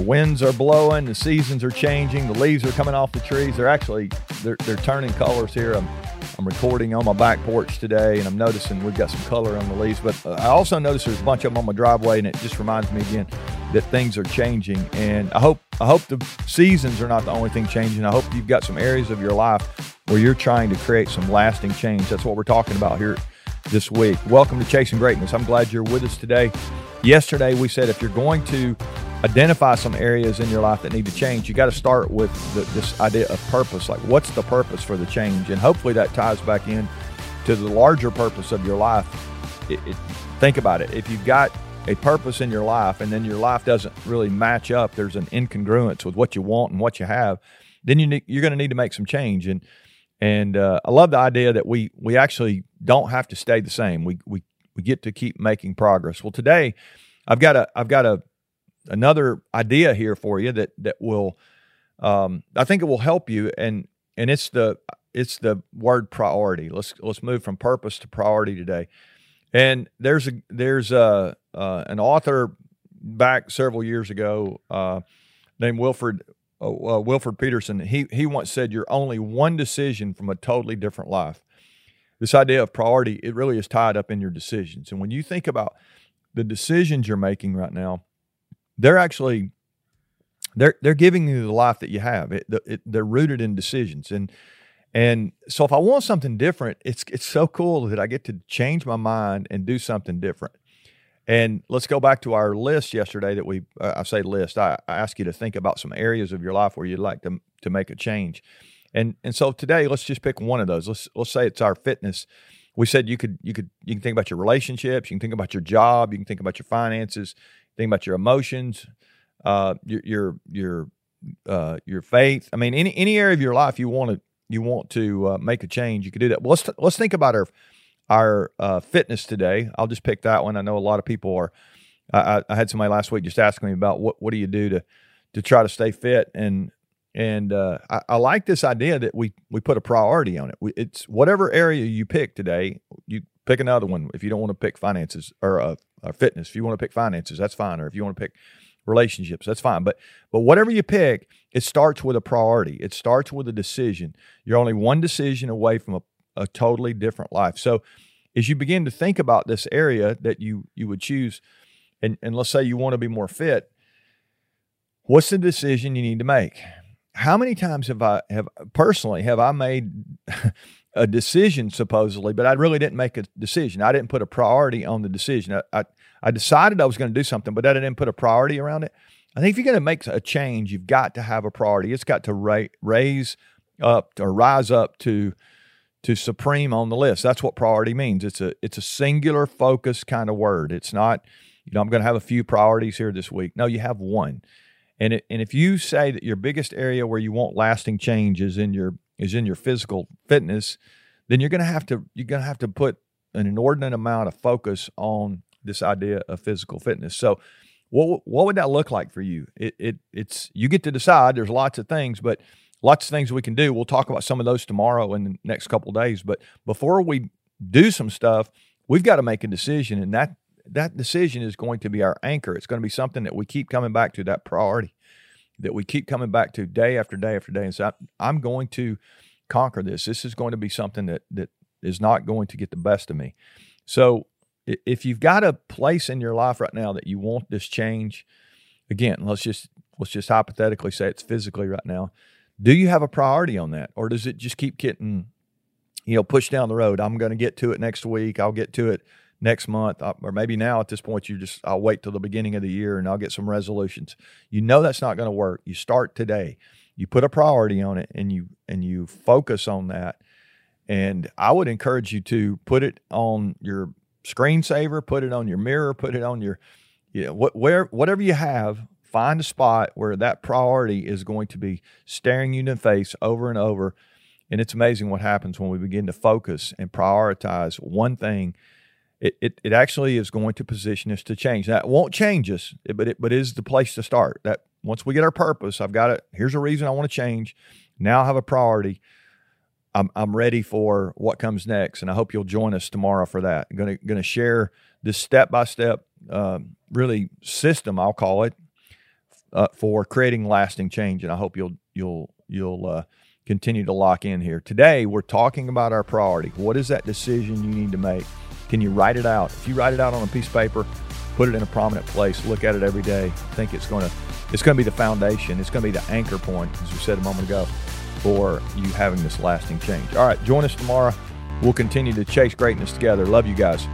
the winds are blowing, the seasons are changing, the leaves are coming off the trees. They're actually they're, they're turning colors here. I'm I'm recording on my back porch today, and I'm noticing we've got some color on the leaves. But uh, I also notice there's a bunch of them on my driveway, and it just reminds me again that things are changing. And I hope I hope the seasons are not the only thing changing. I hope you've got some areas of your life where you're trying to create some lasting change. That's what we're talking about here this week. Welcome to Chasing Greatness. I'm glad you're with us today. Yesterday, we said if you're going to identify some areas in your life that need to change, you got to start with the, this idea of purpose. Like, what's the purpose for the change? And hopefully, that ties back in to the larger purpose of your life. It, it, think about it. If you've got a purpose in your life and then your life doesn't really match up, there's an incongruence with what you want and what you have, then you ne- you're going to need to make some change. And and uh, I love the idea that we we actually don't have to stay the same. We we we get to keep making progress. Well, today I've got a I've got a another idea here for you that that will um, I think it will help you and and it's the it's the word priority. Let's let's move from purpose to priority today. And there's a there's a uh, an author back several years ago uh, named Wilfred uh, uh, Wilfred Peterson. He he once said, "You're only one decision from a totally different life." This idea of priority it really is tied up in your decisions. And when you think about the decisions you're making right now, they're actually they're they're giving you the life that you have. It, it, they're rooted in decisions, and and so if I want something different, it's it's so cool that I get to change my mind and do something different. And let's go back to our list yesterday that we uh, I say list. I, I ask you to think about some areas of your life where you'd like to to make a change. And and so today let's just pick one of those. Let's let's say it's our fitness. We said you could you could you can think about your relationships, you can think about your job, you can think about your finances, think about your emotions, uh, your your your uh, your faith. I mean, any any area of your life you want to you want to uh, make a change, you could do that. Well, let's let's think about our our uh, fitness today. I'll just pick that one. I know a lot of people are. I, I, had somebody last week just asking me about what what do you do to to try to stay fit, and and uh, I, I, like this idea that we we put a priority on it. We, it's whatever area you pick today. You pick another one if you don't want to pick finances or uh, or fitness. If you want to pick finances, that's fine. Or if you want to pick relationships, that's fine. But but whatever you pick, it starts with a priority. It starts with a decision. You're only one decision away from a, a totally different life. So as you begin to think about this area that you you would choose, and, and let's say you want to be more fit, what's the decision you need to make? How many times have I have personally have I made a decision supposedly, but I really didn't make a decision. I didn't put a priority on the decision. I, I, I decided I was going to do something, but I didn't put a priority around it. I think if you're going to make a change, you've got to have a priority. It's got to ra- raise up or rise up to to supreme on the list. That's what priority means. It's a it's a singular focus kind of word. It's not, you know, I'm going to have a few priorities here this week. No, you have one. And it, and if you say that your biggest area where you want lasting change is in your is in your physical fitness, then you're going to have to you're going to have to put an inordinate amount of focus on this idea of physical fitness. So, what what would that look like for you? It it it's you get to decide. There's lots of things, but lots of things we can do. We'll talk about some of those tomorrow in the next couple days. But before we do some stuff, we've got to make a decision, and that that decision is going to be our anchor. It's going to be something that we keep coming back to. That priority that we keep coming back to day after day after day and say, I'm going to conquer this. This is going to be something that that is not going to get the best of me. So if you've got a place in your life right now that you want this change, again, let's just let's just hypothetically say it's physically right now. Do you have a priority on that, or does it just keep getting, you know, pushed down the road? I'm going to get to it next week. I'll get to it next month, uh, or maybe now at this point, you just, I'll wait till the beginning of the year and I'll get some resolutions. You know that's not going to work. You start today. You put a priority on it and you and you focus on that. And I would encourage you to put it on your screensaver, put it on your mirror, put it on your, you know, what, where, whatever you have, find a spot where that priority is going to be staring you in the face over and over. And it's amazing what happens when we begin to focus and prioritize one thing it, it, it actually is going to position us to change. That won't change us, but it but is the place to start. That once we get our purpose, I've got it. Here's a reason I want to change. Now I have a priority. I'm I'm ready for what comes next, and I hope you'll join us tomorrow for that. I'm gonna gonna share this step by step, really system I'll call it uh, for creating lasting change, and I hope you'll you'll you'll uh, continue to lock in here. Today, we're talking about our priority. What is that decision you need to make? Can you write it out? If you write it out on a piece of paper, put it in a prominent place, look at it every day. Think it's going to it's going to be the foundation. It's going to be the anchor point, as we said a moment ago, for you having this lasting change. All right, join us tomorrow. We'll continue to chase greatness together. Love you guys.